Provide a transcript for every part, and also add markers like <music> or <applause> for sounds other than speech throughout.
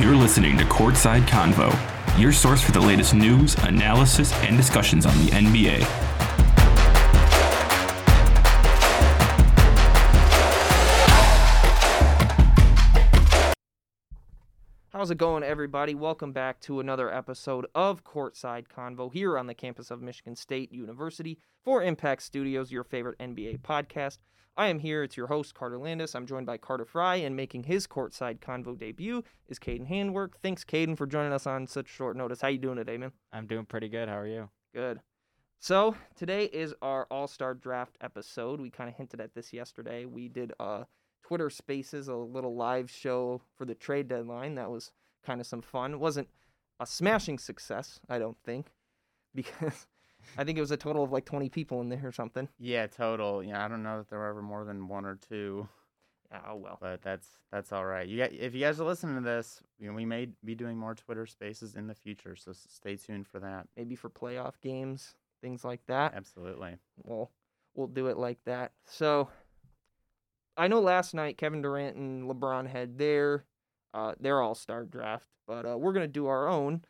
You're listening to Courtside Convo, your source for the latest news, analysis, and discussions on the NBA. How's it going, everybody? Welcome back to another episode of Courtside Convo here on the campus of Michigan State University for Impact Studios, your favorite NBA podcast. I am here. It's your host, Carter Landis. I'm joined by Carter Frye, and making his Courtside Convo debut is Caden Handwork. Thanks, Caden, for joining us on such short notice. How you doing today, man? I'm doing pretty good. How are you? Good. So today is our All Star Draft episode. We kind of hinted at this yesterday. We did uh, Twitter Spaces, a little live show for the trade deadline. That was kind of some fun. It wasn't a smashing success, I don't think, <laughs> because I think it was a total of like 20 people in there or something. Yeah, total. Yeah, I don't know that there were ever more than one or two, Yeah, oh well. but that's that's all right. You got, if you guys are listening to this, you know, we may be doing more Twitter Spaces in the future, so stay tuned for that. Maybe for playoff games, things like that. Absolutely. We'll we'll do it like that. So I know last night Kevin Durant and LeBron had their uh, their All Star draft, but uh, we're gonna do our own.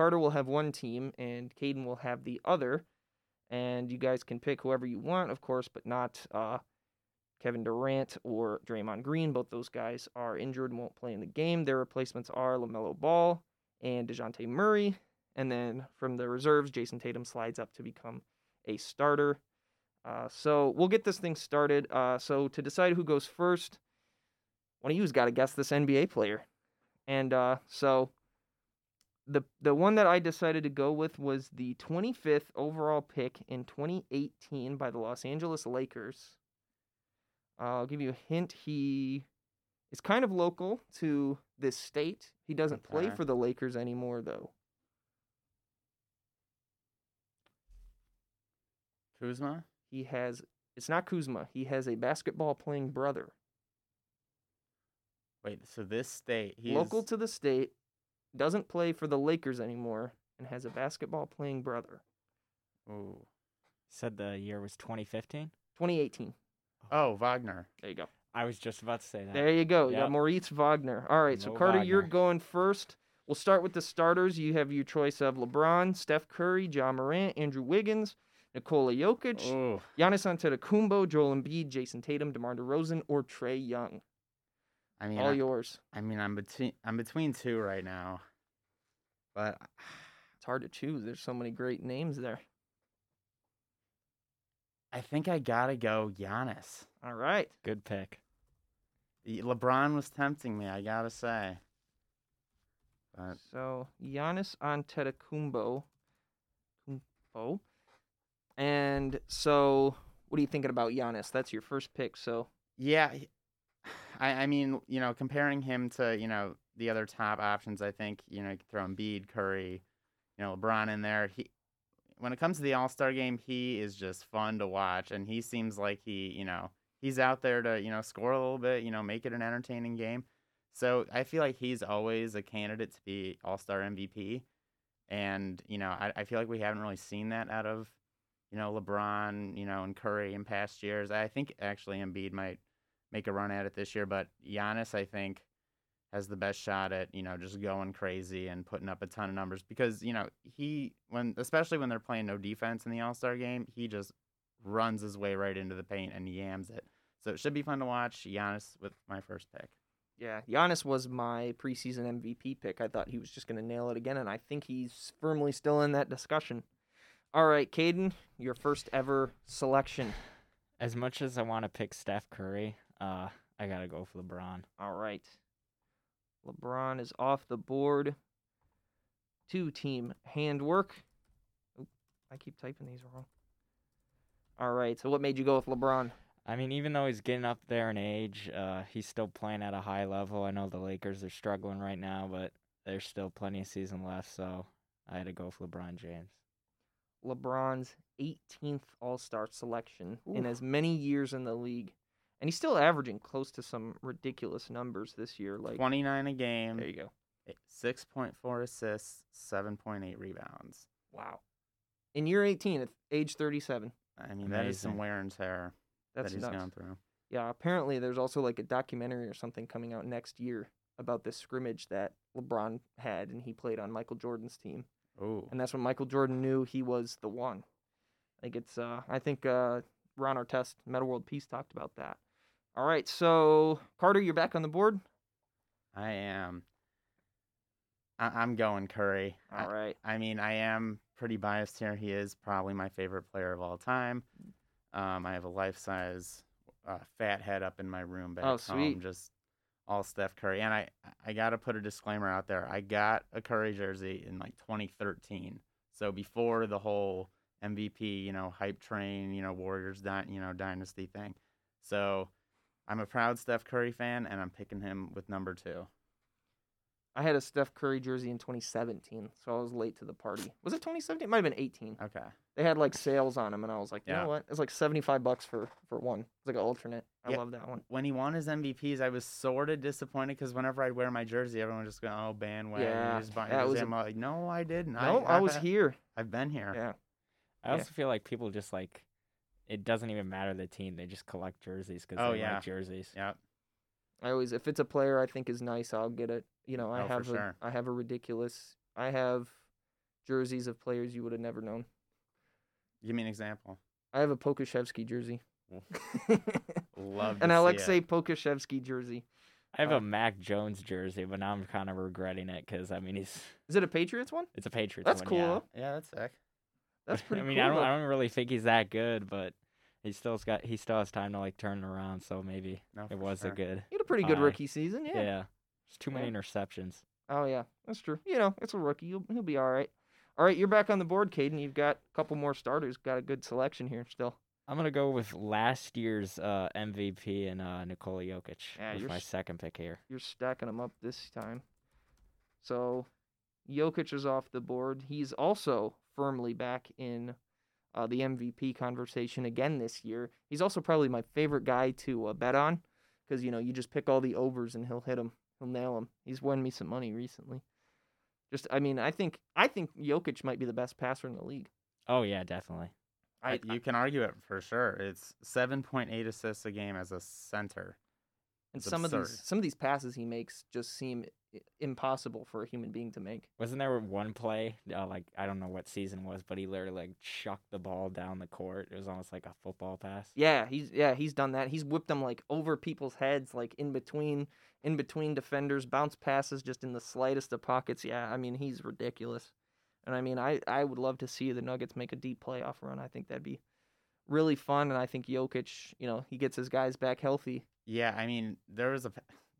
Carter will have one team, and Caden will have the other, and you guys can pick whoever you want, of course, but not uh, Kevin Durant or Draymond Green. Both those guys are injured and won't play in the game. Their replacements are Lamelo Ball and Dejounte Murray, and then from the reserves, Jayson Tatum slides up to become a starter. Uh, so we'll get this thing started. Uh, so to decide who goes first, one of you's got to guess this NBA player, and uh, so the the one that I decided to go with was the 25th overall pick in 2018 by the Los Angeles Lakers. Uh, I'll give you a hint. He is kind of local to this state. He doesn't play Okay. for the Lakers anymore, though. Kuzma. He has. It's not Kuzma. He has a basketball playing brother. Wait, so this state, he's local to the state, doesn't play for the Lakers anymore, and has a basketball playing brother. Ooh. Said the year was 2015. 2018. Oh, Wagner. There you go. I was just about to say that. There you go. You got Yep. Moritz Wagner. All right, so Mo Carter, you're going first. We'll start with the starters. You have your choice of LeBron, Steph Curry, Ja Morant, Andrew Wiggins, Nikola Jokic, Ooh. Giannis Antetokounmpo, Joel Embiid, Jayson Tatum, DeMar DeRozan, or Trae Young. I mean, All I, yours. I mean, I'm between I'm between two right now, but It's hard to choose. There's so many great names there. I think I gotta go Giannis. All right. Good pick. LeBron was tempting me, I gotta say. But So Giannis Antetokounmpo, Kumpo, and so what are you thinking about Giannis? That's your first pick. So yeah, he- I I mean, you know, comparing him to you know the other top options, I think you know you could throw Embiid, Curry, you know LeBron in there. He when it comes to the All Star game, he is just fun to watch, and he seems like he you know he's out there to you know score a little bit, you know, make it an entertaining game. So I feel like he's always a candidate to be All Star MVP, and you know I, I feel like we haven't really seen that out of you know LeBron, you know, and Curry in past years. I think actually Embiid might make a run at it this year, but Giannis I think has the best shot at you know just going crazy and putting up a ton of numbers because you know he when especially when they're playing no defense in the All Star game, he just runs his way right into the paint and yams it. So it should be fun to watch. Giannis with my first pick. yeah, Giannis was my preseason MVP pick. I thought he was just gonna nail it again, and I think he's firmly still in that discussion. All right, Caden, your first ever selection. As much as I want to pick Steph Curry, uh, I gotta go for LeBron. All right. LeBron is off the board. Two team handwork. Oop, I keep typing these wrong. All right. So what made you go with LeBron? I mean, even though he's getting up there in age, uh, he's still playing at a high level. I know the Lakers are struggling right now, but there's still plenty of season left, so I had to go for LeBron James. LeBron's 18th All-Star selection in as many years in the league. And he's still averaging close to some ridiculous numbers this year like Twenty nine a game. There you go. Six point four assists, seven point eight rebounds. Wow. In year 18 at age 37. I mean, that is some Amazing. wear and tear That's that he's nuts. gone through. Yeah, apparently there's also like a documentary or something coming out next year about this scrimmage that LeBron had, and he played on Michael Jordan's team, Ooh. and that's when Michael Jordan knew he was the one. Like it's, uh, I think uh, Ron Artest, Metta World Peace, talked about that. All right, so Carter, you're back on the board. I am. I- I'm going Curry. All right, I mean, I am pretty biased here. He is probably my favorite player of all time. Um, I have a life size uh, fat head up in my room back Oh, home, sweet. just all Steph Curry. And I, I got to put a disclaimer out there. I got a Curry jersey in like 2013, so before the whole MVP, you know, hype train, you know, Warriors, dy- you know, dynasty thing. So I'm a proud Steph Curry fan, and I'm picking him with number two. I had a Steph Curry jersey in 2017, so I was late to the party. Was it 2017? It might have been 18. Okay. They had like sales on them, and I was like, you Yeah. know what? It's like 75 bucks for for one. It's like an alternate. I Yeah. love that one. when he won his MVPs, I was sort of disappointed because whenever I'd wear my jersey, everyone would just going, "Oh, bandwagon!" Yeah, you just buy that was a- I'm like, "No, I didn't. No, I, was I've- <laughs> here. I've been here." Yeah. I Yeah. also feel like people just like it doesn't even matter the team; they just collect jerseys because Oh, they yeah. like jerseys. Yep. I always, if it's a player I think is nice, I'll get it. You know, I Oh, have a, sure. I have a ridiculous. I have jerseys of players you would have never known. Give me an example. I have a Pokusevski jersey. <laughs> Love to An see Aleksej it. Pokusevski jersey. I have Uh, a Mac Jones jersey, but now I'm kind of regretting it because I mean he's <laughs> Is it a Patriots one? it's a Patriots. One. That's one, cool. yeah. Yeah, that's sick. That's <laughs> pretty I mean, cool. I don't though. I don't really think he's that good, but he still's got he still has time to like turn around. So maybe No, it was sure. a good. He had a pretty good rookie season. Yeah. Yeah. There's too many interceptions. Oh yeah, that's true. You know, it's a rookie. He'll he'll be all right. All right, you're back on the board, Caden. You've got a couple more starters. Got a good selection here still. I'm gonna go with last year's uh, MVP and uh, Nikola Jokic Yeah, with my second pick here. You're stacking them up this time. So, Jokic is off the board. He's also firmly back in uh, the MVP conversation again this year. He's also probably my favorite guy to uh, bet on because you know you just pick all the overs and he'll hit them. He'll nail them. He's won me some money recently. Just, I mean, I think I think Jokic might be the best passer in the league. Oh yeah, definitely. I, you can argue it for sure. It's 7.8 assists a game as a center. And it's some of these some of these passes he makes just seem impossible for a human being to make. Wasn't there one play, uh, like I don't know what season it was, but he literally like chucked the ball down the court. It was almost like a football pass. Yeah, he's yeah he's done that. He's whipped them like over people's heads, like in between in between defenders, bounce passes just in the slightest of pockets. Yeah, I mean he's ridiculous, and I mean I I would love to see the Nuggets make a deep playoff run. I think that'd be really fun, and I think Jokic, you know, he gets his guys back healthy. Yeah, I mean, there was a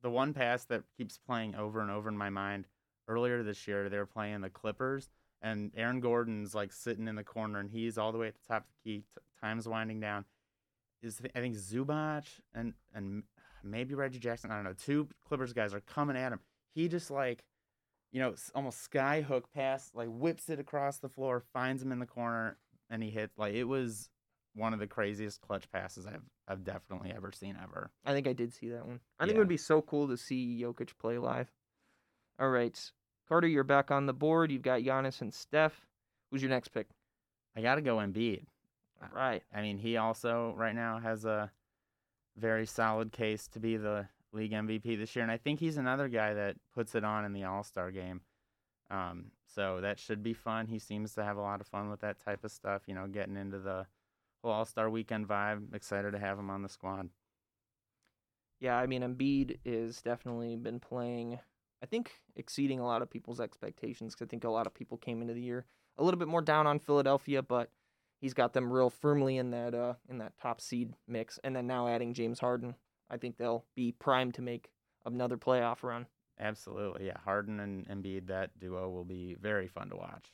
the one pass that keeps playing over and over in my mind. Earlier this year, they were playing the Clippers, and Aaron Gordon's like sitting in the corner, and he's all the way at the top of the key. T- time's winding down. Is I think Zubac and and maybe Reggie Jackson. I don't know. Two Clippers guys are coming at him. He just like, you know, almost sky hook pass, like whips it across the floor, finds him in the corner, and he hit. Like it was one of the craziest clutch passes I've I've definitely ever seen ever. I think I did see that one. I think it would be so cool to see Jokic play live. All right, Carter, you're back on the board. You've got Giannis and Steph. Who's your next pick? I got to go Embiid. All right. I mean, he also right now has a very solid case to be the league MVP this year, and I think he's another guy that puts it on in the All Star game. Um, so that should be fun. He seems to have a lot of fun with that type of stuff. You know, getting into the whole All Star Weekend vibe. Excited to have him on the squad. Yeah, I mean, Embiid is definitely been playing. I think exceeding a lot of people's expectations because I think a lot of people came into the year a little bit more down on Philadelphia, but he's got them real firmly in that uh in that top seed mix. And then now adding James Harden, I think they'll be primed to make another playoff run. Absolutely, yeah. Harden and Embiid, that duo will be very fun to watch.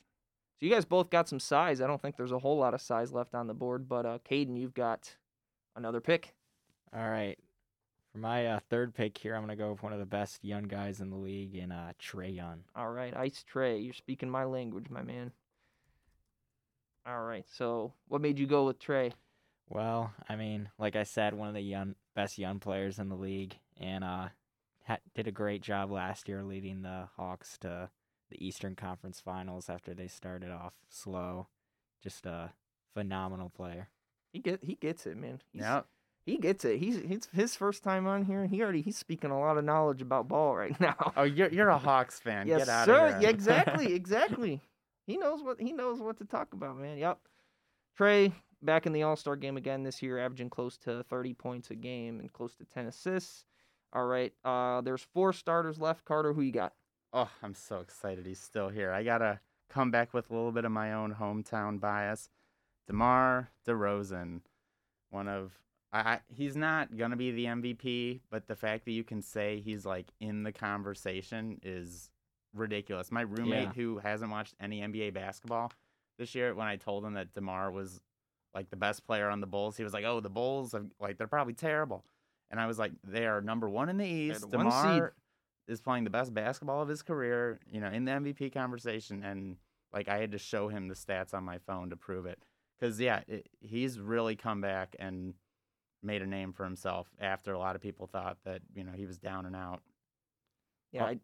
So you guys both got some size. I don't think there's a whole lot of size left on the board, but uh, Caden, you've got another pick. All right. For my uh, third pick here, I'm gonna go with one of the best young guys in the league, in uh, Trae Young. All right, Ice Trae, you're speaking my language, my man. All right, so what made you go with Trae? Well, I mean, like I said, one of the young best young players in the league, and uh, ha- did a great job last year leading the Hawks to the Eastern Conference Finals after they started off slow. Just a phenomenal player. He get he gets it, man. He's, Yeah, He gets it. He's it's his first time on here, and he already he's speaking a lot of knowledge about ball right <laughs> now. Oh, you're you're a Hawks fan. yes, Get out sir. of here. Yeah, exactly, <laughs> exactly. He knows what he knows what to talk about, man. Yep. Trae back in the All Star game again this year, averaging close to 30 points a game and close to 10 assists. All right. Uh, there's four starters left. Carter, who you got? Oh, I'm so excited he's still here. I gotta come back with a little bit of my own hometown bias. DeMar DeRozan, one of I, I he's not gonna be the MVP, but the fact that you can say he's like in the conversation is ridiculous. My roommate Yeah. who hasn't watched any NBA basketball this year, when I told him that DeMar was like the best player on the Bulls, he was like, "Oh, the Bulls, are, like they're probably terrible," and I was like, "They are number one in the East. the one seed. DeMar is playing the best basketball of his career, you know, in the MVP conversation, and like I had to show him the stats on my phone to prove it, because yeah, it, he's really come back and made a name for himself after a lot of people thought that you know he was down and out. Yeah, Oh, I,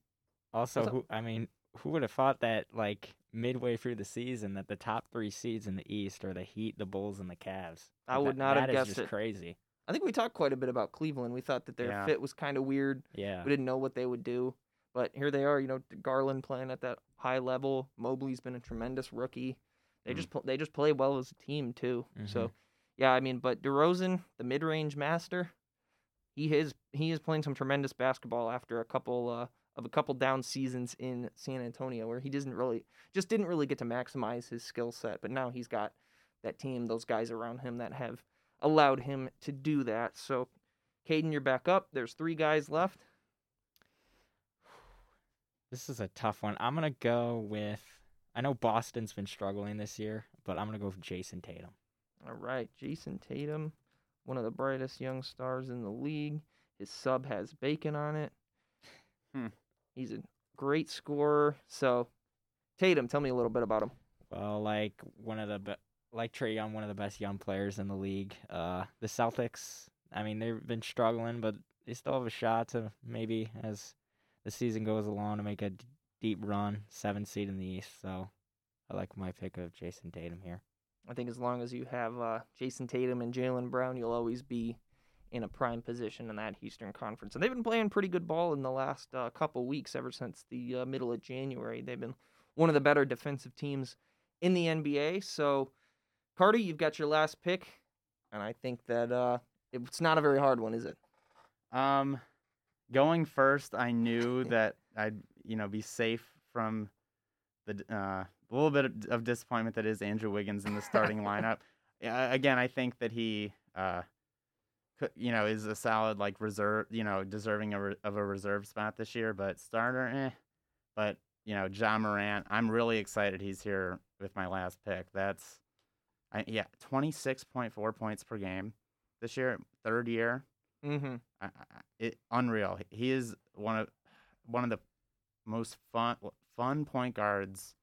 Also, What's who I mean, who would have thought that like midway through the season that the top three seeds in the East are the Heat, the Bulls, and the Cavs? I would that- not have that is guessed just it. crazy. I think we talked quite a bit about Cleveland. We thought that their Yeah. fit was kind of weird. Yeah. We didn't know what they would do, but here they are. You know, Garland playing at that high level. Mobley's been a tremendous rookie. They Mhm. just pl- they just play well as a team too. So, Mhm. yeah, I mean, but DeRozan, the mid range master, he is he is playing some tremendous basketball after a couple uh, of a couple down seasons in San Antonio where he didn't really just didn't really get to maximize his skill set. But now he's got that team, those guys around him that have allowed him to do that. So, Caden, you're back up. There's three guys left. This is a tough one. I'm gonna go with. I know Boston's been struggling this year, but I'm gonna go with Jayson Tatum. All right, Jayson Tatum, one of the brightest young stars in the league. His sub has bacon on it. Hmm. He's a great scorer. So, Tatum, tell me a little bit about him. Well, like one of the be- like Trae Young, one of the best young players in the league. Uh, the Celtics. I mean, they've been struggling, but they still have a shot to maybe as the season goes along to make a d- deep run, seven seed in the East. So, I like my pick of Jayson Tatum here. I think as long as you have uh, Jayson Tatum and Jaylen Brown, you'll always be in a prime position in that Eastern Conference. And they've been playing pretty good ball in the last uh, couple weeks, ever since the uh, middle of January. They've been one of the better defensive teams in the NBA. So, Carter, you've got your last pick, and I think that uh, it's not a very hard one, is it? Um, going first, I knew <laughs> that I'd you know be safe from the uh, little bit of- disappointment that is Andrew Wiggins in the starting lineup. <laughs> Again, I think that he uh, you know is a solid like reserve, you know, deserving of a reserve spot this year. But starter, eh. But you know, Ja Morant, I'm really excited he's here with my last pick. That's, I, yeah, 26.4 points per game this year, third year. Mm-hmm. I, I- it unreal. He is one of one of the most fun fun point guards,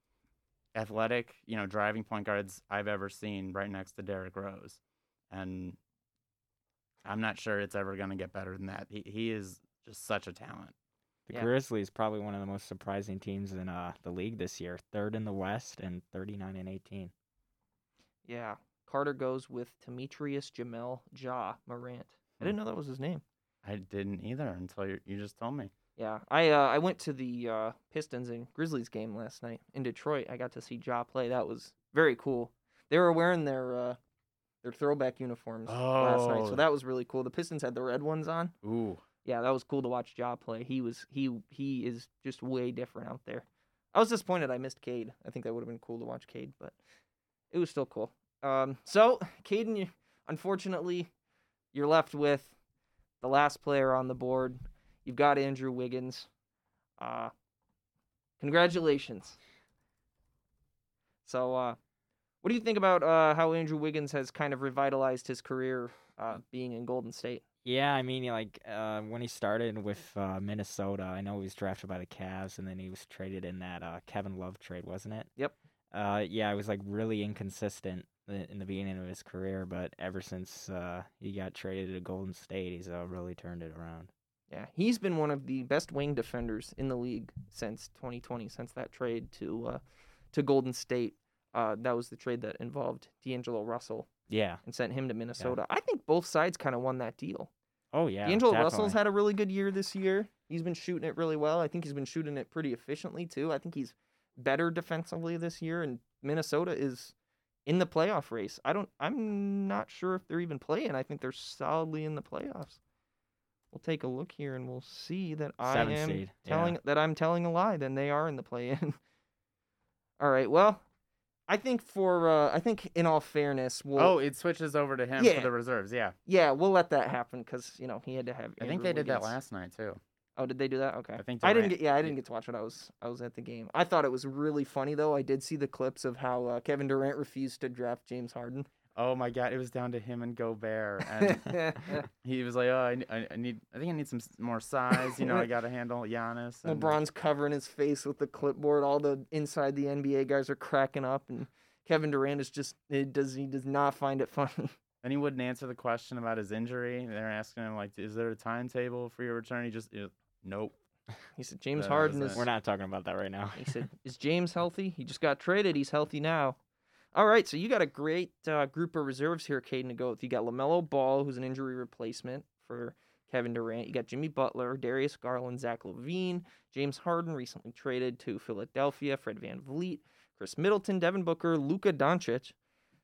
athletic, you know, driving point guards I've ever seen. Right next to Derrick Rose, and I'm not sure it's ever going to get better than that. He he is just such a talent. The Yeah. Grizzlies probably one of the most surprising teams in uh, the league this year. Third in the West and 39 and 18. Yeah. Carter goes with Demetrius Jamel Ja Morant. I Hmm. didn't know that was his name. I didn't either until you you just told me. Yeah, I uh, I went to the uh, Pistons and Grizzlies game last night in Detroit. I got to see Ja play. That was very cool. They were wearing their uh, their throwback uniforms last night, so Oh. that was really cool. The Pistons had the red ones on. Ooh, Yeah, that was cool to watch Ja play. He was he he is just way different out there. I was disappointed I missed Cade. I think that would have been cool to watch Cade, but it was still cool. Um, so Caden, unfortunately, you're left with the last player on the board. You've got Andrew Wiggins. Uh, congratulations. So, uh, what do you think about uh, how Andrew Wiggins has kind of revitalized his career uh, being in Golden State? Yeah, I mean, like uh, when he started with uh, Minnesota, I know he was drafted by the Cavs, and then he was traded in that uh, Kevin Love trade, wasn't it? Yep. Uh, yeah, it was like really inconsistent in the beginning of his career, but ever since uh, he got traded to Golden State, he's uh, really turned it around. Yeah, he's been one of the best wing defenders in the league since 2020, since that trade to uh, to Golden State. Uh, that was the trade that involved D'Angelo Russell Yeah. and sent him to Minnesota. I think both sides kind of won that deal. Oh yeah. D'Angelo Russell's had a really good year this year. He's been shooting it really well. I think he's been shooting it pretty efficiently too. I think he's better defensively this year, and Minnesota is in the playoff race. I don't. I'm not sure if they're even playing. I think they're solidly in the playoffs. We'll take a look here, and we'll see that I Seventh am seed, yeah. telling that I'm telling a lie. Then they are in the play-in. <laughs> all right. Well, I think for uh, I think in all fairness, we'll oh, it switches over to him Yeah. for the reserves. Yeah, yeah we'll let that happen because you know he had to have. I think Andrew they did that last night too. Oh, did they do that? Okay. I think I didn't get. Yeah, I didn't get to watch it. I was I was at the game. I thought it was really funny though. I did see the clips of how uh, Kevin Durant refused to draft James Harden. Oh my God, it was down to him and Gobert, and <laughs> he was like, "Oh, I, I, need, I think I need some more size. You know, I got to handle Giannis." And LeBron's covering his face with the clipboard. All the inside the NBA guys are cracking up, and Kevin Durant is just it does he does not find it funny. <laughs> And he wouldn't answer the question about his injury. They're asking him like, "Is there a timetable for your return?" He just, "Nope." <laughs> He said James That Harden is. it. We're not talking about that right now. He said, <laughs> "Is James healthy? He just got traded. He's healthy now." All right, so you got a great uh, group of reserves here, Caden, to go with. You got Lamelo Ball, who's an injury replacement for Kevin Durant. You got Jimmy Butler, Darius Garland, Zach LaVine, James Harden, recently traded to Philadelphia, Fred Van Vliet, Khris Middleton, Devin Booker, Luka Doncic,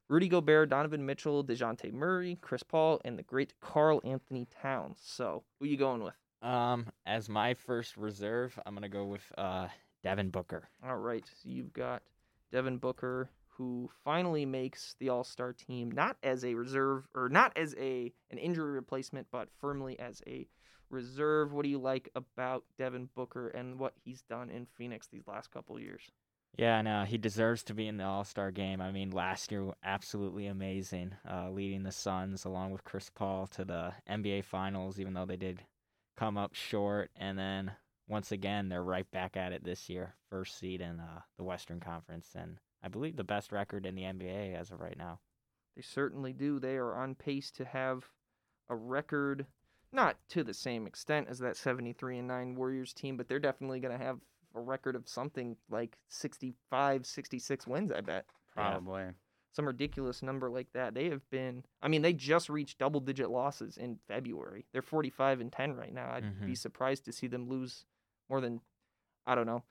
Rudy Gobert, Donovan Mitchell, Dejounte Murray, Chris Paul, and the great Karl-Anthony Towns. So, who you going with? Um, as my first reserve, I'm gonna go with uh Devin Booker. All right, so you've got Devin Booker, who finally makes the All Star team, not as a reserve or not as a an injury replacement, but firmly as a reserve. What do you like about Devin Booker and what he's done in Phoenix these last couple years? Yeah, no, he deserves to be in the All Star game. I mean, last year absolutely amazing, uh, leading the Suns along with Chris Paul to the NBA Finals, even though they did come up short. And then once again, they're right back at it this year, first seed in uh, the Western Conference, and I believe the best record in the NBA as of right now. They certainly do. They are on pace to have a record, not to the same extent as that 73 and 9 Warriors team, but they're definitely going to have a record of something like 65, 66 wins, I bet. Yeah. Probably. some ridiculous number like that. They have been I mean, they just reached double digit losses in February. They're 45 and 10 right now. I'd be Mhm. surprised to see them lose more than I don't know,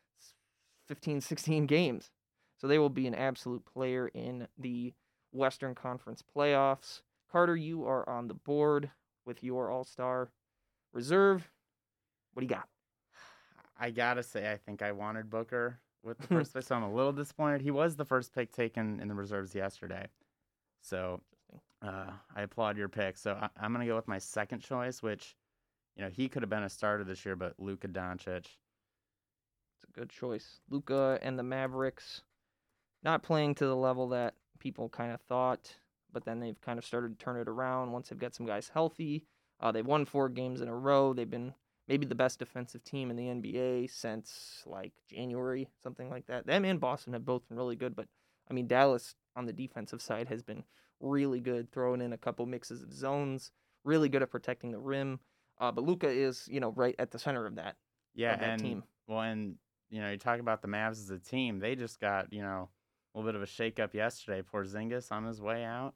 15 <laughs> 16 games. So they will be an absolute player in the Western Conference playoffs. Carter, you are on the board with your All-Star reserve. What do you got? I gotta say, I think I wanted Booker with the first pick, so I'm a little disappointed. He was the first pick taken in the reserves yesterday, so uh, I applaud your pick. So I, I'm gonna go with my second choice, which, you know, he could have been a starter this year, but Luka Doncic. It's a good choice. Luka and the Mavericks not playing to the level that people kind of thought, but then they've kind of started to turn it around once they've got some guys healthy. Uh, they've won four games in a row. They've been maybe the best defensive team in the NBA since like January, something like that. Them and Boston have both been really good, but I mean Dallas on the defensive side has been really good, throwing in a couple mixes of zones, really good at protecting the rim. Uh, but Luka is, you know, right at the center of that. Yeah, of that and team. well, and you know, you talk about the Mavs as a team. They just got you know a little bit of a shakeup yesterday. Porzingis on his way out.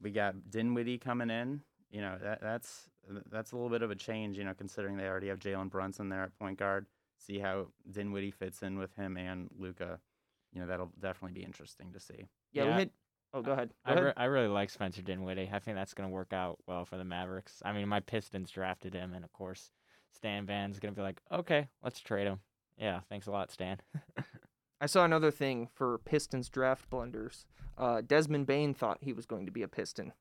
We got Dinwiddie coming in. You know that that's that's a little bit of a change. You know, considering they already have Jalen Brunson there at point guard. See how Dinwiddie fits in with him and Luka. You know that'll definitely be interesting to see. Yeah, Yeah. had. Oh, go ahead. Go I, ahead. re- I really like Spencer Dinwiddie. I think that's going to work out well for the Mavericks. I mean, my Pistons drafted him, and of course, Stan Van's going to be like, okay, let's trade him. Yeah, thanks a lot, Stan. <laughs> I saw another thing for Pistons draft blunders. Uh, Desmond Bane thought he was going to be a Piston.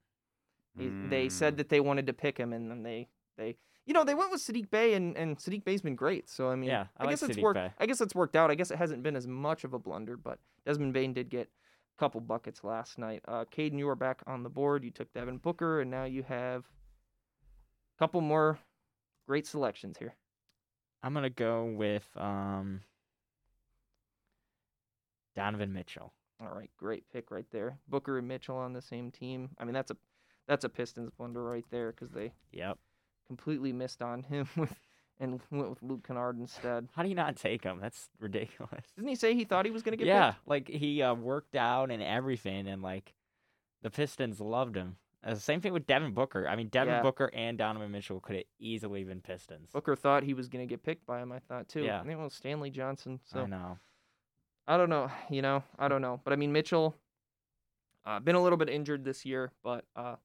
He, They said Mm. that they wanted to pick him, and then they they you know they went with Saddiq Bey, and and Saddiq Bey's been great. So I mean, Yeah, I I, like guess it's Saddiq worked. I guess it's worked out. I guess it hasn't been as much of a blunder, but Desmond Bane did get a couple buckets last night. Uh, Caden, you are back on the board. You took Devin Booker, and now you have a couple more great selections here. I'm going to go with um, Donovan Mitchell. All right, great pick right there. Booker and Mitchell on the same team. I mean, that's a that's a Pistons blunder right there because they Yep. completely missed on him <laughs> with and went with Luke Kennard instead. How do you not take him? That's ridiculous. Didn't he say he thought he was gonna get yeah, picked? like he uh, worked out and everything, and like the Pistons loved him. Uh, same thing with Devin Booker. I mean, Devin Yeah. Booker and Donovan Mitchell could have easily been Pistons. Booker thought he was going to get picked by him. I thought too. Yeah. And it was Stanley Johnson. So I know. I don't know. You know, I don't know. But I mean, Mitchell, uh, been a little bit injured this year, but uh,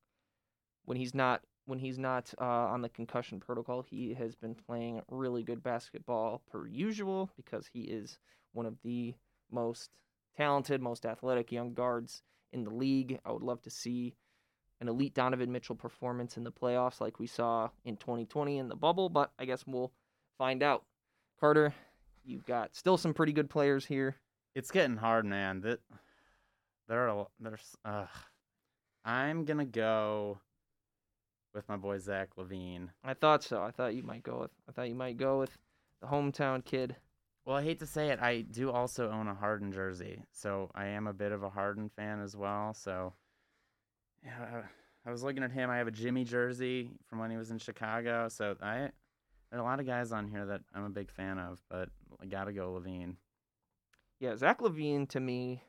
when he's not when he's not uh, on the concussion protocol, he has been playing really good basketball per usual because he is one of the most talented, most athletic young guards in the league. I would love to see an elite Donovan Mitchell performance in the playoffs like we saw in 2020 in the bubble, but I guess we'll find out. Carter, you've got still some pretty good players here. It's getting hard, man. That there are there's. Uh, I'm gonna go with my boy Zach LaVine. I thought so. I thought you might go with. I thought you might go with the hometown kid. Well, I hate to say it, I do also own a Harden jersey, so I am a bit of a Harden fan as well. So, yeah, I, was looking at him. I have a Jimmy jersey from when he was in Chicago. So I there are a lot of guys on here that I'm a big fan of, but I gotta go LaVine. Yeah, Zach LaVine to me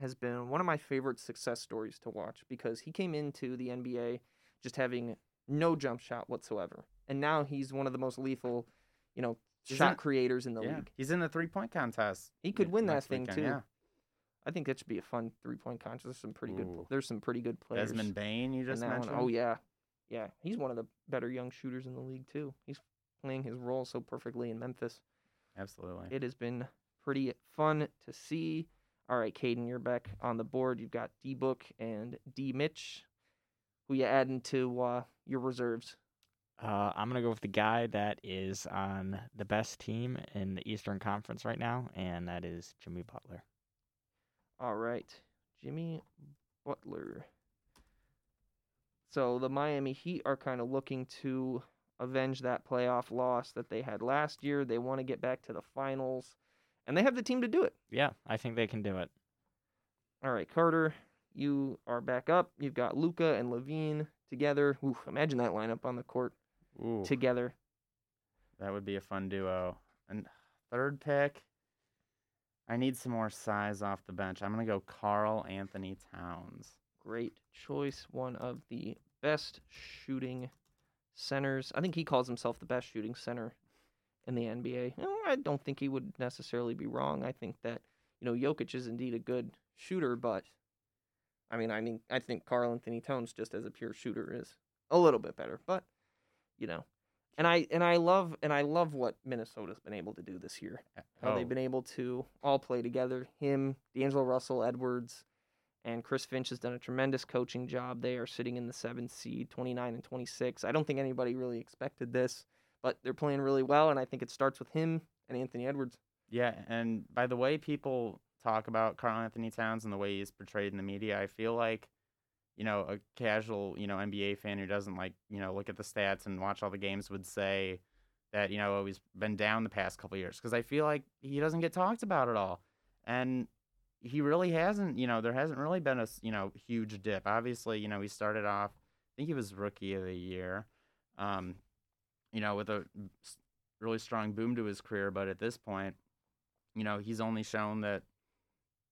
has been one of my favorite success stories to watch because he came into the NBA just having no jump shot whatsoever, and now he's one of the most lethal, you know, He's shot in- creators in the yeah, league. he's in the three point contest. He could win that thing weekend, too. Yeah. I think that should be a fun three point contest. There's some pretty good. There's some pretty good players. Desmond Bane, you just that one. mentioned. Oh yeah, yeah. He's one of the better young shooters in the league too. He's playing his role so perfectly in Memphis. absolutely. It has been pretty fun to see. All right, Caden, you're back on the board. You've got D Book and D Mitch. Who you adding to uh, your reserves? Uh, I'm gonna go with the guy that is on the best team in the Eastern Conference right now, and that is Jimmy Butler. All right, Jimmy Butler. So the Miami Heat are kind of looking to avenge that playoff loss that they had last year. They want to get back to the finals, and they have the team to do it. Yeah, I think they can do it. All right, Carter, you are back up. You've got Luka and LaVine together. Oof, imagine that lineup on the court Ooh, together. that would be a fun duo. And third pick, I need some more size off the bench. I'm gonna go Carl Anthony Towns. Great choice. One of the best shooting centers. I think he calls himself the best shooting center in the NBA. I don't think he would necessarily be wrong. I think that you know Jokic is indeed a good shooter, but I mean, I mean, I think Karl-Anthony Towns just as a pure shooter is a little bit better, but you know, and I and I love and I love what Minnesota's been able to do this year. How Oh, they've been able to all play together. Him, D'Angelo Russell, Edwards, and Chris Finch has done a tremendous coaching job. They are sitting in the seventh seed, 29 and 26. I don't think anybody really expected this, but they're playing really well, and I think it starts with him and Anthony Edwards. Yeah, and by the way people talk about Karl-Anthony Towns and the way he's portrayed in the media, I feel like, you know, a casual, you know, NBA fan who doesn't like, you know, look at the stats and watch all the games would say that, you know, oh, he's been down the past couple years because I feel like he doesn't get talked about at all. And he really hasn't, you know, there hasn't really been a, you know, huge dip. Obviously, you know, he started off, I think he was rookie of the year. Um, you know, with a really strong boom to his career, but at this point, you know, he's only shown that,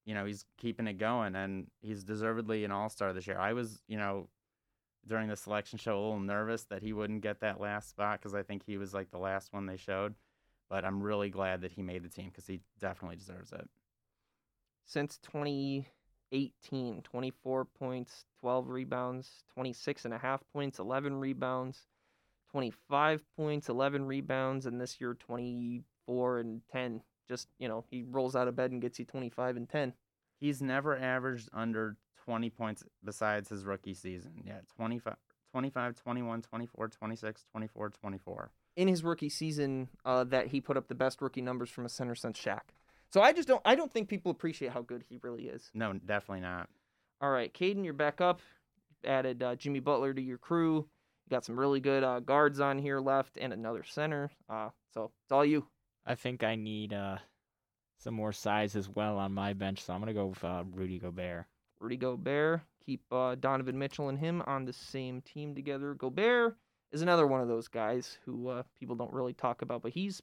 you know, he's keeping it going and he's deservedly an all star this year. I was, you know, during the selection show a little nervous that he wouldn't get that last spot because I think he was like the last one they showed. But I'm really glad that he made the team because he definitely deserves it. Since 2018, 24 points, 12 rebounds, 26 and a half points, 11 rebounds, 25 points, 11 rebounds, and this year 24 and 10. Just, you know, he rolls out of bed and gets you 25 and 10. He's never averaged under 20 points besides his rookie season. Yeah, 25, 25 21, 24, 26, 24, 24. in his rookie season uh, that he put up the best rookie numbers from a center since Shaq. So I just don't I don't think people appreciate how good he really is. No, definitely not. All right, Caden, you're back up. Added uh, Jimmy Butler to your crew. You got some really good uh, guards on here left and another center. Uh, so it's all you. I think I need uh, some more size as well on my bench, so I'm gonna go with uh, Rudy Gobert. Rudy Gobert. Keep uh, Donovan Mitchell and him on the same team together. Gobert is another one of those guys who uh, people don't really talk about, but he's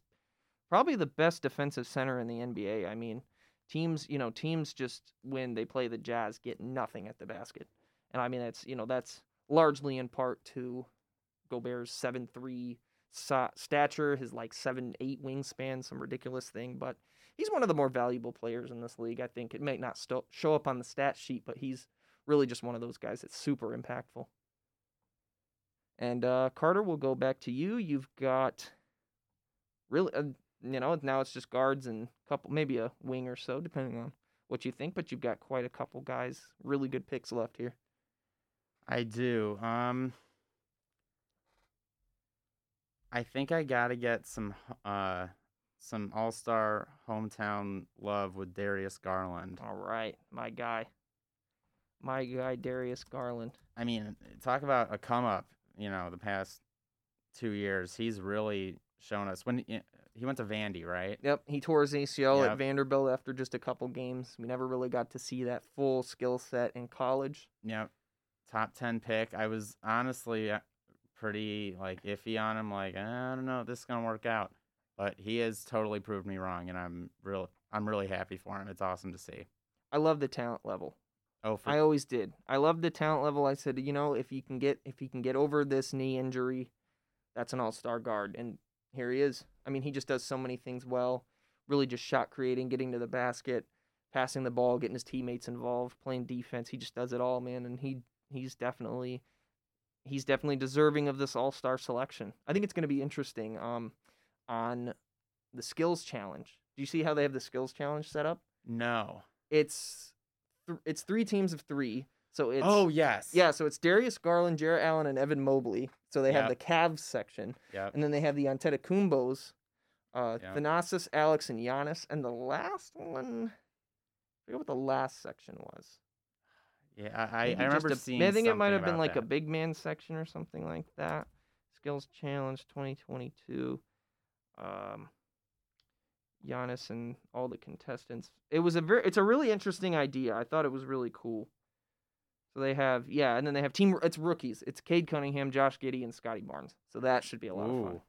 probably the best defensive center in the NBA. I mean, teams, you know, teams just when they play the Jazz get nothing at the basket, and I mean that's you know that's largely in part to Gobert's seven three stature, his like seven eight wingspan, some ridiculous thing, but he's one of the more valuable players in this league. I think it may not st- show up on the stat sheet, but he's really just one of those guys that's super impactful. And uh, Carter, we'll go back to you. You've got really, uh, you know, now it's just guards and couple, maybe a wing or so, depending on what you think. But you've got quite a couple guys, really good picks left here. I do. Um, I think I gotta get some uh some All Star hometown love with Darius Garland. All right, my guy, my guy Darius Garland. I mean, talk about a come up. You know, the past two years, he's really shown us when he went to Vandy, right? Yep, he tore his ACL yep. at Vanderbilt after just a couple games. We never really got to see that full skill set in college. Yep, top ten pick. I was honestly uh, pretty like iffy on him. Like I don't know if this is gonna work out, but he has totally proved me wrong, and I'm real. I'm really happy for him. It's awesome to see. I love the talent level. Oh, for... I always did. I love the talent level. I said, you know, if you can get if he can get over this knee injury, that's an all-star guard. And here he is. I mean, he just does so many things well. Really just shot creating, getting to the basket, passing the ball, getting his teammates involved, playing defense. He just does it all, man, and he he's definitely he's definitely deserving of this all-star selection. I think it's going to be interesting um on the skills challenge. Do you see how they have the skills challenge set up? No. It's th- it's three teams of three. So it's oh yes, yeah. So it's Darius Garland, Jarrett Allen, and Evan Mobley. So they have Yep. the Cavs section, Yep. and then they have the Antetokounmpos, uh, Yep. Thanasis, Alex, and Giannis. And the last one, I forget what the last section was. Yeah, I, I, I remember a- seeing. I think it might have been like a big man section or something like that. Skills Challenge 2022. Um, Giannis and all the contestants. It was a very, it's a really interesting idea. I thought it was really cool. So they have, yeah, and then they have team. It's rookies. It's Cade Cunningham, Josh Giddey, and Scottie Barnes. So that should be a lot of fun.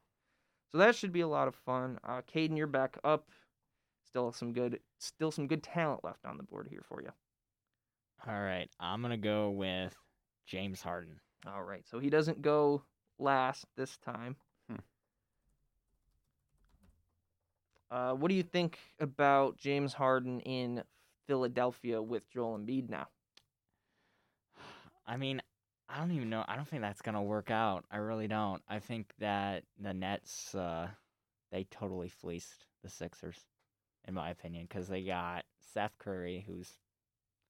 So that should be a lot of fun. Uh, Caden, you're back up. Still some good, still some good talent left on the board here for you. All right, I'm gonna go with James Harden. All right, so he doesn't go last this time. Hmm. Uh, what do you think about James Harden in Philadelphia with Joel Embiid now? I mean, I don't even know. I don't think that's gonna work out. I really don't. I think that the Nets, uh, they totally fleeced the Sixers, in my opinion, because they got Seth Curry, who's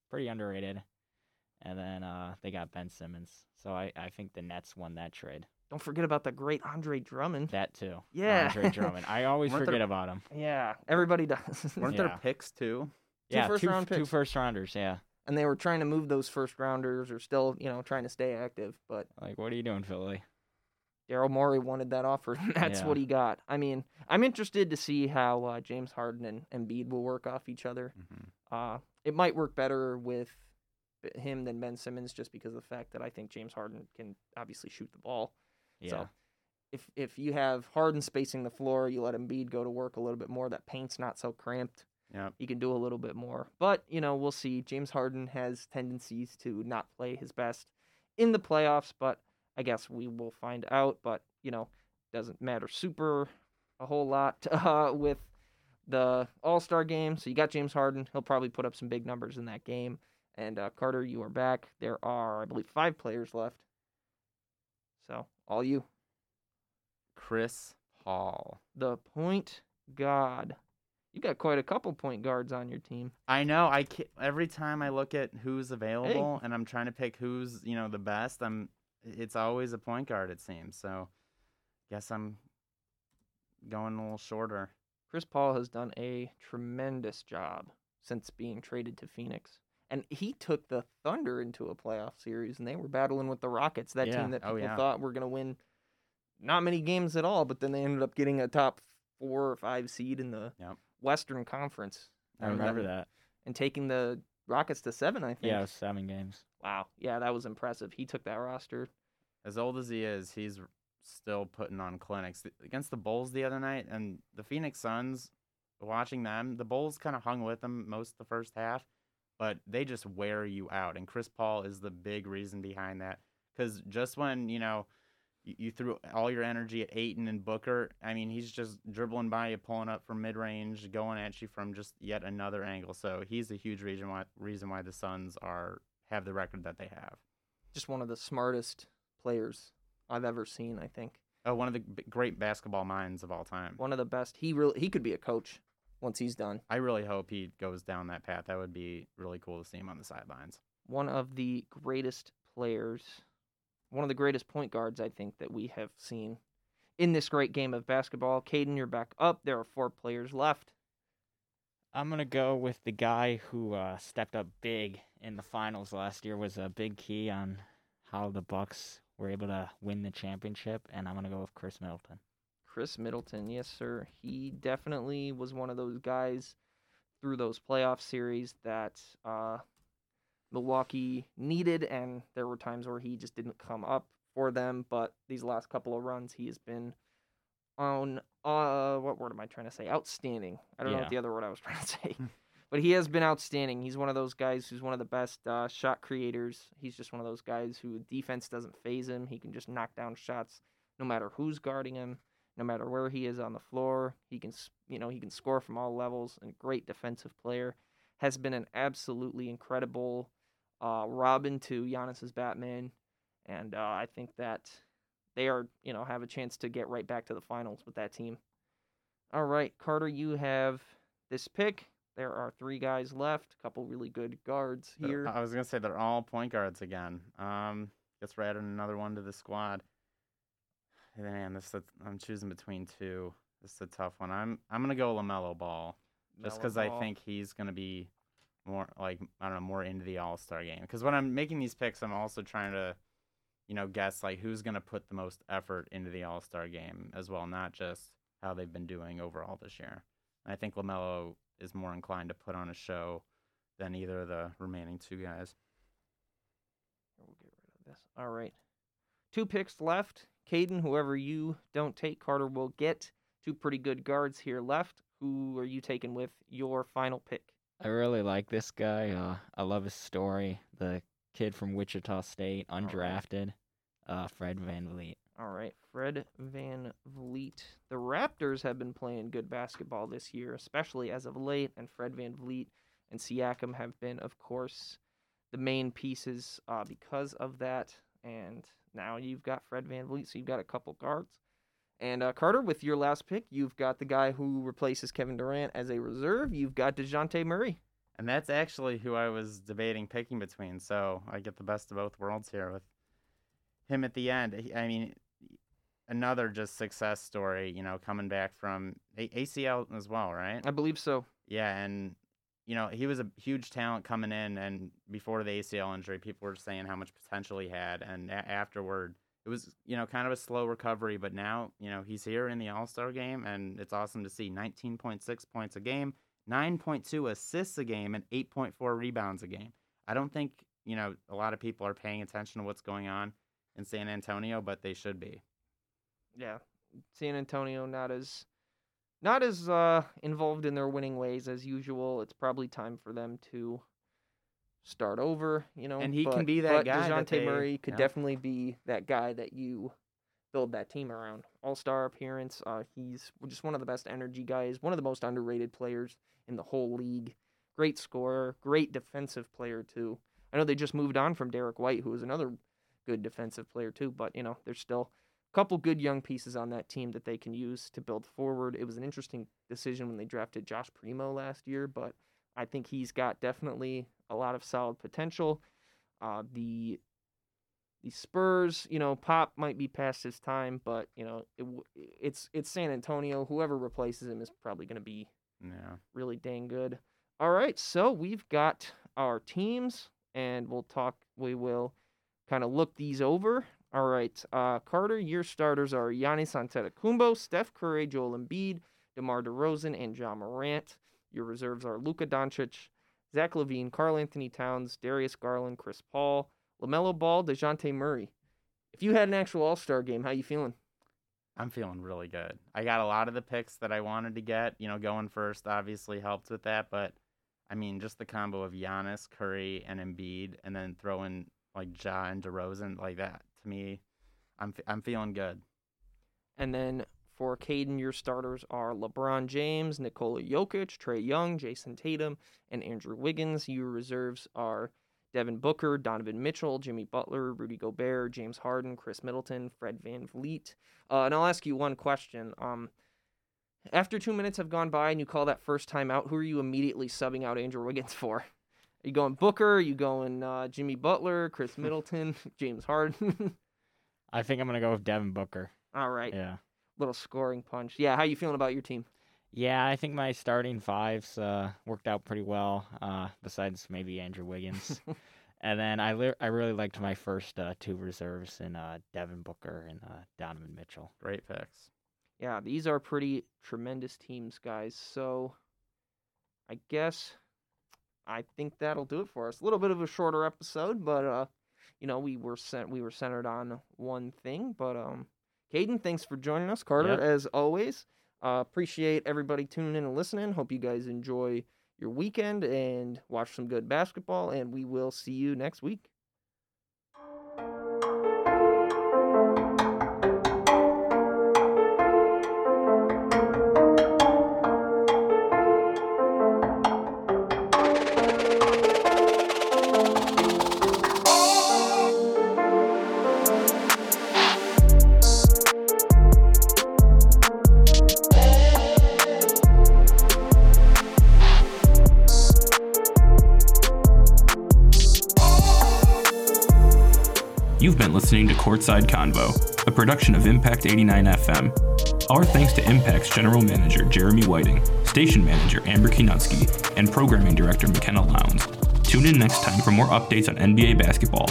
pretty underrated, and then uh, they got Ben Simmons. So I, I think the Nets won that trade. Don't forget about the great Andre Drummond. That too. Yeah. Andre Drummond. I always <laughs> Weren't there- forget about him. Yeah, everybody does. <laughs> Weren't Yeah. there picks too? Two yeah, first two, round picks. first rounders. Yeah. and they were trying to move those first rounders, or still, you know, trying to stay active. But Like, what are you doing, Philly? Daryl Morey wanted that offer. and <laughs> That's Yeah. what he got. I mean, I'm interested to see how uh, James Harden and Embiid will work off each other. Mm-hmm. Uh, it might work better with him than Ben Simmons, just because of the fact that I think James Harden can obviously shoot the ball. Yeah. So if if you have Harden spacing the floor, you let Embiid go to work a little bit more. That paint's not so cramped. Yep. He can do a little bit more. But you know, we'll see. James Harden has tendencies to not play his best in the playoffs, but I guess we will find out. But you know, doesn't matter super a whole lot <laughs> uh, with the All Star game. So you got James Harden. He'll probably put up some big numbers in that game. And uh, Carter, you are back. There are, I believe, five players left. So all you, Chris Paul. the point god. You got quite a couple point guards on your team. I know. I every time I look at who's available and I'm trying to pick who's you know the best, I'm it's always a point guard. It seems so. Guess I'm going a little shorter. Chris Paul has done a tremendous job since being traded to Phoenix. And he took the Thunder into a playoff series, and they were battling with the Rockets, that Yeah. team that Oh, people yeah. thought were going to win not many games at all, but then they ended up getting a top four or five seed in the Yep. Western Conference I remember that. and taking the Rockets to seven, I think. Yeah, it was seven games. Wow. Yeah, that was impressive. He took that roster. As old as he is, he's still putting on clinics against the Bulls the other night, and the Phoenix Suns. Watching them, the Bulls kind of hung with them most the first half, but they just wear you out. And Chris Paul is the big reason behind that. Because just when, you know, you, threw all your energy at Ayton and Booker, I mean, he's just dribbling by you, pulling up from mid range, going at you from just yet another angle. So he's a huge reason why reason why the Suns are have the record that they have. Just one of the smartest players I've ever seen. I think Oh, one of the b- great basketball minds of all time. one of the best. He really he could be a coach once he's done. I really hope he goes down that path. That would be really cool to see him on the sidelines. One of the greatest players, one of the greatest point guards I think that we have seen in this great game of basketball. Caden, you're back up. There are four players left. I'm gonna go with the guy who uh, stepped up big in the finals last year. Was a big key on how the Bucks were able to win the championship, and I'm gonna go with Khris Middleton. Khris Middleton, yes, sir. He definitely was one of those guys through those playoff series that uh, Milwaukee needed, and there were times where he just didn't come up for them. But these last couple of runs, he has been on uh, what word am I trying to say? Outstanding. I don't know what the other word I was trying to say. But he has been outstanding. He's one of those guys who's one of the best uh, shot creators. He's just one of those guys who defense doesn't phase him. He can just knock down shots no matter who's guarding him, no matter where he is on the floor. He can, you know, he can score from all levels. And great defensive player. Has been an absolutely incredible uh, Robin to Giannis's Batman, and uh, I think that they are, you know, have a chance to get right back to the finals with that team. All right, Carter, you have this pick. There are three guys left. A couple really good guards here. I was gonna say they're all point guards again. Um, guess we're adding another one to the squad. Man, this is, I'm choosing between two. This is a tough one. I'm I'm gonna go LaMelo Ball just because I think he's gonna be more like I don't know more into the All Star game. Because when I'm making these picks, I'm also trying to, you know, guess like who's gonna put the most effort into the All Star game as well, not just how they've been doing overall this year. And I think LaMelo is more inclined to put on a show than either of the remaining two guys. We'll get rid of this. All right. Two picks left. Caden, whoever you don't take, Carter will get two pretty good guards here left. Who are you taking with your final pick? I really like this guy. Uh, I love his story. The kid from Wichita State, undrafted, uh, Fred VanVleet. All right, Fred Van Vliet. The Raptors have been playing good basketball this year, especially as of late, and Fred VanVleet and Siakam have been, of course, the main pieces uh, because of that. And now you've got Fred VanVleet, so you've got a couple guards. And uh, Carter, with your last pick, you've got the guy who replaces Kevin Durant as a reserve. You've got Dejounte Murray. And that's actually who I was debating picking between. So I get the best of both worlds here with him at the end. I mean, another just success story, you know, coming back from A- ACL as well, right? I believe so. Yeah, and you know, he was a huge talent coming in, and before the ACL injury, people were saying how much potential he had, and a- afterward, it was you know kind of a slow recovery. But now, you know, he's here in the All Star game, and it's awesome to see. Nineteen point six points a game, nine point two assists a game, and eight point four rebounds a game. I don't think you know a lot of people are paying attention to what's going on in San Antonio, but they should be. Yeah, San Antonio not as not as uh, involved in their winning ways as usual. It's probably time for them to start over, you know. And he can be that but guy Dejounte they- Murray could yeah. definitely be that guy that you build that team around. All star appearance. Uh, he's just one of the best energy guys. One of the most underrated players in the whole league. Great scorer. Great defensive player too. I know they just moved on from Derrick White, who was another good defensive player too. But you know, there's still couple good young pieces on that team that they can use to build forward. It was an interesting decision when they drafted Josh Primo last year, but I think he's got definitely a lot of solid potential. Uh, the the Spurs, you know, Pop might be past his time, but you know, it, it's it's San Antonio. Whoever replaces him is probably going to be Yeah. really dang good. All right, so we've got our teams, and we'll talk. We will kind of look these over. All right, uh, Carter, your starters are Giannis Antetokounmpo, Steph Curry, Joel Embiid, DeMar DeRozan, and Ja Morant. Your reserves are Luka Doncic, Zach LaVine, Carl Anthony Towns, Darius Garland, Chris Paul, LaMelo Ball, Dejounte Murray. If you had an actual All Star game, how you feeling? I'm feeling really good. I got a lot of the picks that I wanted to get. You know, going first obviously helped with that, but I mean, just the combo of Giannis, Curry, and Embiid, and then throw in like Ja and DeRozan like that. Me, I'm I'm feeling good. And then for Caden, your starters are LeBron James, Nikola Jokic, Trae Young, Jayson Tatum, and Andrew Wiggins. Your reserves are Devin Booker, Donovan Mitchell, Jimmy Butler, Rudy Gobert, James Harden, Khris Middleton, Fred VanVleet. Uh, and I'll ask you one question. Um, after two minutes have gone by and you call that first time out, who are you immediately subbing out Andrew Wiggins for? <laughs> Are you going Booker? Are you going uh, Jimmy Butler, Khris Middleton, <laughs> James Harden? <laughs> I think I'm gonna go with Devin Booker. All right, Yeah. little scoring punch. Yeah, how you feeling about your team? Yeah, I think my starting fives uh, worked out pretty well. Uh, besides maybe Andrew Wiggins, <laughs> and then I li- I really liked my first uh, two reserves in uh, Devin Booker and uh, Donovan Mitchell. Great picks. Yeah, these are pretty tremendous teams, guys. So I guess I think that'll do it for us. A little bit of a shorter episode, but uh, you know, we were sent we were centered on one thing. But um Caden, thanks for joining us. Carter, Yep. as always. Uh, appreciate everybody tuning in and listening. Hope you guys enjoy your weekend and watch some good basketball, and we will see you next week. Courtside Convo, a production of Impact 89 FM. Our thanks to Impact's General Manager Jeremy Whiting, Station Manager Amber Kinutsky, and Programming Director McKenna Lowndes. Tune in next time for more updates on NBA basketball.